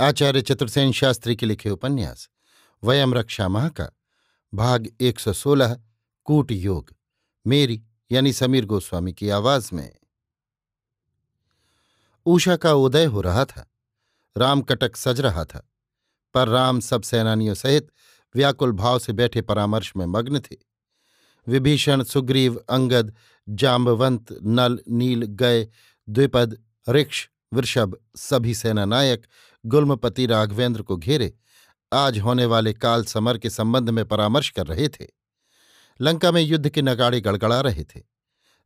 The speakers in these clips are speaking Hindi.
आचार्य चतुर्सेन शास्त्री के लिखे उपन्यास, वयम रक्षा माह का भाग 116 कूट योग, मेरी यानी समीर गोस्वामी की आवाज़ में। उषा का उदय हो रहा था, राम कटक सज रहा था, पर राम सब सेनानियों सहित व्याकुल भाव से बैठे परामर्श में मग्न थे। विभीषण, सुग्रीव, अंगद जाम्बवंत नल, नील, गय, द्विपद ऋक्ष वृषभ सभी सेनानायक गुल्मपति राघवेंद्र को घेरे आज होने वाले काल समर के संबंध में परामर्श कर रहे थे। लंका में युद्ध के नगाड़े गड़गड़ा रहे थे।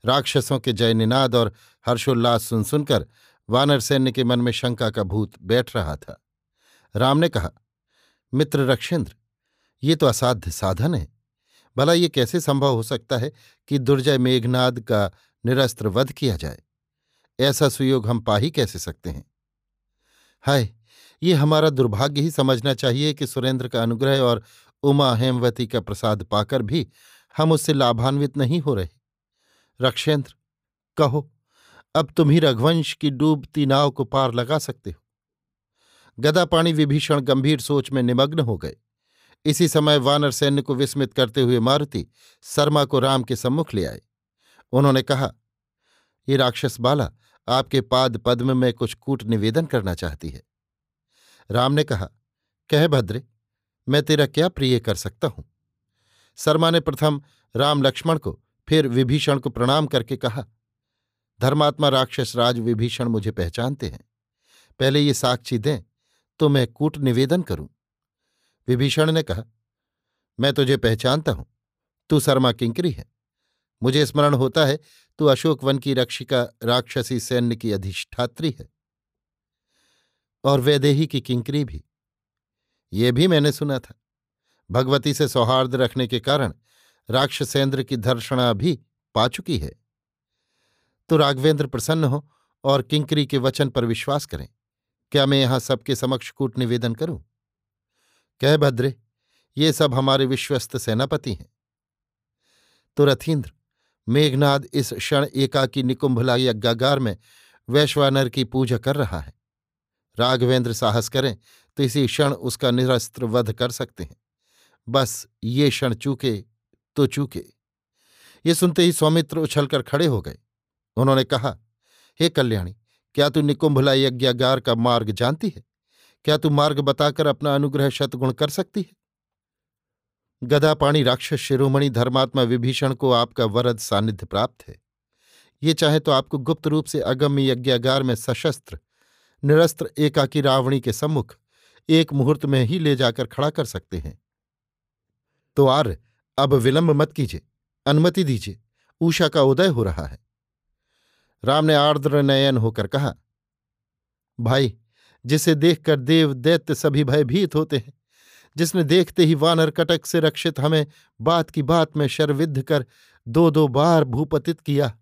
राक्षसों के जय निनाद और हर्षोल्लास सुन सुनकर वानर सैन्य के मन में शंका का भूत बैठ रहा था। राम ने कहा, मित्र रक्षेंद्र, ये तो असाध्य साधन है। भला ये कैसे संभव हो सकता है कि दुर्जय मेघनाद का निरस्त्र वध किया जाए? ऐसा सुयोग हम पा ही कैसे सकते हैं? हाय ये हमारा दुर्भाग्य ही समझना चाहिए कि सुरेंद्र का अनुग्रह और उमा हेमवती का प्रसाद पाकर भी हम उससे लाभान्वित नहीं हो रहे। रक्षेंद्र, कहो, अब तुम ही रघुवंश की डूबती नाव को पार लगा सकते हो। गदापाणी विभीषण गंभीर सोच में निमग्न हो गए। इसी समय वानर सैन्य को विस्मित करते हुए मारुति शर्मा को राम के सम्मुख ले आए। उन्होंने कहा, ये राक्षस बाला आपके पाद पद्म में कुछ कूट निवेदन करना चाहती है। राम ने कहा, कह भद्रे, मैं तेरा क्या प्रिय कर सकता हूँ? शर्मा ने प्रथम राम लक्ष्मण को, फिर विभीषण को प्रणाम करके कहा, धर्मात्मा राक्षस राज विभीषण मुझे पहचानते हैं। पहले ये साक्षी दें तो मैं कूट निवेदन करूँ। विभीषण ने कहा, मैं तुझे पहचानता हूँ। तू शर्मा किंकरी है। मुझे स्मरण होता है, तू अशोक वन की रक्षिका राक्षसी सैन्य की अधिष्ठात्री है। और वैदेही की किंकरी भी। ये भी मैंने सुना था। भगवती से सौहार्द रखने के कारण राक्षसेंद्र की धर्षणा भी पा चुकी है। तो राघवेंद्र प्रसन्न हो और किंकरी के वचन पर विश्वास करें। क्या मैं यहाँ सबके समक्ष कूट निवेदन करूँ? कह भद्रे, ये सब हमारे विश्वस्त सेनापति हैं। तो रथीन्द्र मेघनाद इस क्षण एकाकी निकुंभला यज्ञागार में वैश्वानर की पूजा कर रहा है। राघवेंद्र साहस करें तो इसी क्षण उसका निरस्त्र वध कर सकते हैं। बस ये क्षण चूके तो चूके। ये सुनते ही सौमित्र उछलकर खड़े हो गए। उन्होंने कहा, हे कल्याणी, क्या तू निकुंभला यज्ञागार का मार्ग जानती है? क्या तू मार्ग बताकर अपना अनुग्रह शतगुण कर सकती है? गदापाणी राक्षस शिरोमणि धर्मात्मा विभीषण को आपका वरद सानिध्य प्राप्त है। ये चाहे तो आपको गुप्त रूप से अगम्य यज्ञागार में सशस्त्र निरस्त्र एकाकी रावणी के सम्मुख एक मुहूर्त में ही ले जाकर खड़ा कर सकते हैं। तो आर्य, अब विलंब मत कीजिए, अनुमति दीजिए, ऊषा का उदय हो रहा है। राम ने आर्द्र नयन होकर कहा, भाई, जिसे देखकर देव दैत्य सभी भयभीत होते हैं, जिसने देखते ही वानर कटक से रक्षित हमें बात की बात में शर्विद्ध कर दो दो बार भूपतित किया,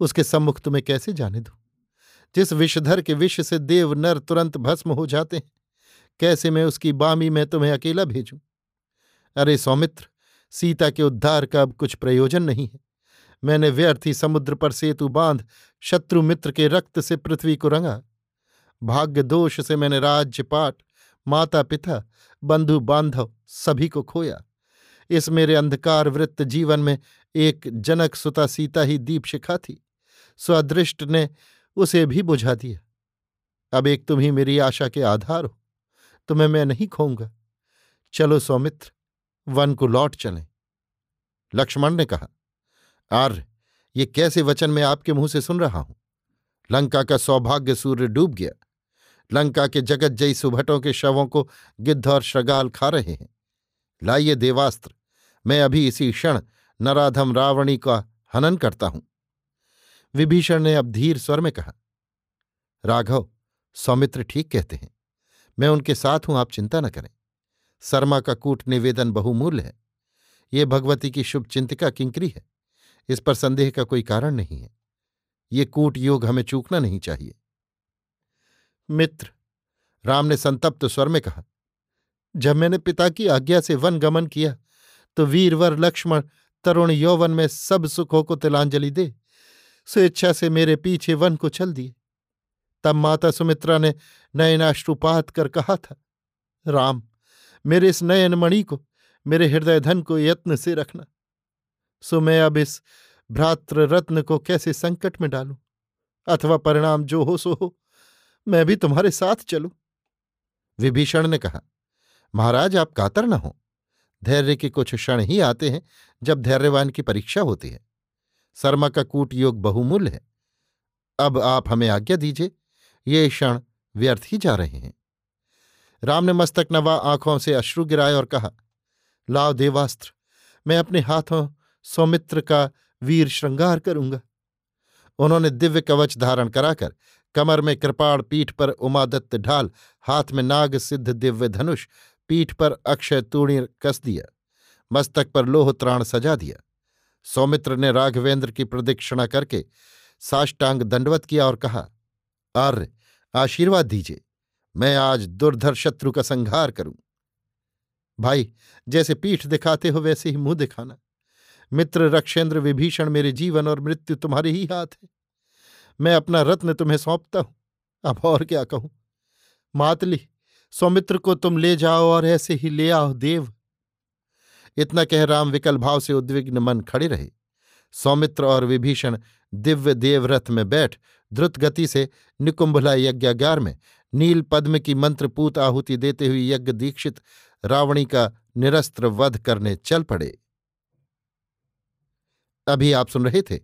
उसके सम्मुख तुम्हें कैसे जाने दू? जिस विषधर के विष से देव नर तुरंत भस्म हो जाते हैं, कैसे मैं उसकी बामी में तुम्हें अकेला भेजूं? अरे सौमित्र, सीता के उद्धार का अब कुछ प्रयोजन नहीं है। मैंने व्यर्थ ही समुद्र पर सेतु बाँध, शत्रु मित्र के रक्त से पृथ्वी को रंगा। भाग्य दोष से मैंने राज्य पाठ माता पिता बंधु बांधव सभी को खोया। इस मेरे अंधकार वृत्त जीवन में एक जनक सुता सीता ही दीप शिखा थी। स्वदृष्ट ने उसे भी बुझा दिया। अब एक तुम ही मेरी आशा के आधार हो, तुम्हें मैं नहीं खोऊँगा। चलो सौमित्र, वन को लौट चलें। लक्ष्मण ने कहा, आर्य, ये कैसे वचन मैं आपके मुँह से सुन रहा हूँ? लंका का सौभाग्य सूर्य डूब गया। लंका के जगत जयी सुभटों के शवों को गिद्ध और श्रगाल खा रहे हैं। लाइए देवास्त्र, मैं अभी इसी क्षण नराधम रावणी का हनन करता हूँ। विभीषण ने अब धीर स्वर में कहा, राघव, सौमित्र ठीक कहते हैं। मैं उनके साथ हूँ, आप चिंता न करें। शर्मा का कूट निवेदन बहुमूल्य है। ये भगवती की शुभ चिंतिका किंकरी है। इस पर संदेह का कोई कारण नहीं है। ये कूट योग हमें चूकना नहीं चाहिए। मित्र, राम ने संतप्त स्वर में कहा, जब मैंने पिता की आज्ञा से वन गमन किया तो वीरवर लक्ष्मण तरुण यौवन में सब सुखों को तिलांजलि दे। स्वेच्छा से मेरे पीछे वन को चल दिए। तब माता सुमित्रा ने नयनाश्रुपात कर कहा था, राम, मेरे इस नयन मणि को, मेरे हृदय धन को यत्न से रखना। सो मैं अब इस भ्रातृ रत्न को कैसे संकट में डालूं? अथवा परिणाम जो हो, सो हो। मैं भी तुम्हारे साथ चलूँ। विभीषण ने कहा, महाराज, आप कातर न हो। धैर्य के कुछ क्षण ही आते हैं जब धैर्यवान की परीक्षा होती है। शर्मा का कूट योग बहुमूल्य है। अब आप हमें आज्ञा दीजिए, ये क्षण व्यर्थ ही जा रहे हैं। राम ने मस्तक नवा आँखों से अश्रु गिराए और कहा, लाओ देवास्त्र, मैं अपने हाथों सौमित्र का वीर श्रृंगार करूँगा। उन्होंने दिव्य कवच धारण कराकर कमर में कृपाण पीठ पर उमादत्त ढाल, हाथ में नाग सिद्ध दिव्य धनुष, पीठ पर अक्षय तूणी कस दिया, मस्तक पर लोह त्राण सजा दिया। सौमित्र ने राघवेंद्र की प्रदक्षिणा करके साष्टांग दंडवत किया और कहा, आर्य, आशीर्वाद दीजिए। मैं आज दुर्धर शत्रु का संहार करूँ। भाई, जैसे पीठ दिखाते हो वैसे ही मुँह दिखाना। मित्र रक्षेंद्र विभीषण मेरे जीवन और मृत्यु तुम्हारे ही हाथ है। मैं अपना रत्न तुम्हें सौंपता हूँ। अब और क्या कहूँ? मातली, सौमित्र को तुम ले जाओ और ऐसे ही ले आओ देव। इतना कह राम विकल भाव से उद्विग्न मन खड़े रहे। सौमित्र और विभीषण दिव्य देवरथ में बैठ, द्रुत गति से निकुंभला यज्ञागार में, नील पद्म की मंत्रपूत आहुति देते हुए यज्ञ दीक्षित रावणी का निरस्त्र वध करने चल पड़े। अभी आप सुन रहे थे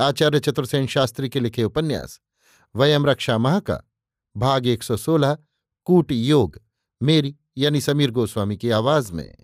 आचार्य चतुर्सेन शास्त्री के लिखे उपन्यास, वयम रक्षा माह का भाग 116 कूट योग, मेरी यानी समीर गोस्वामी की आवाज़ में।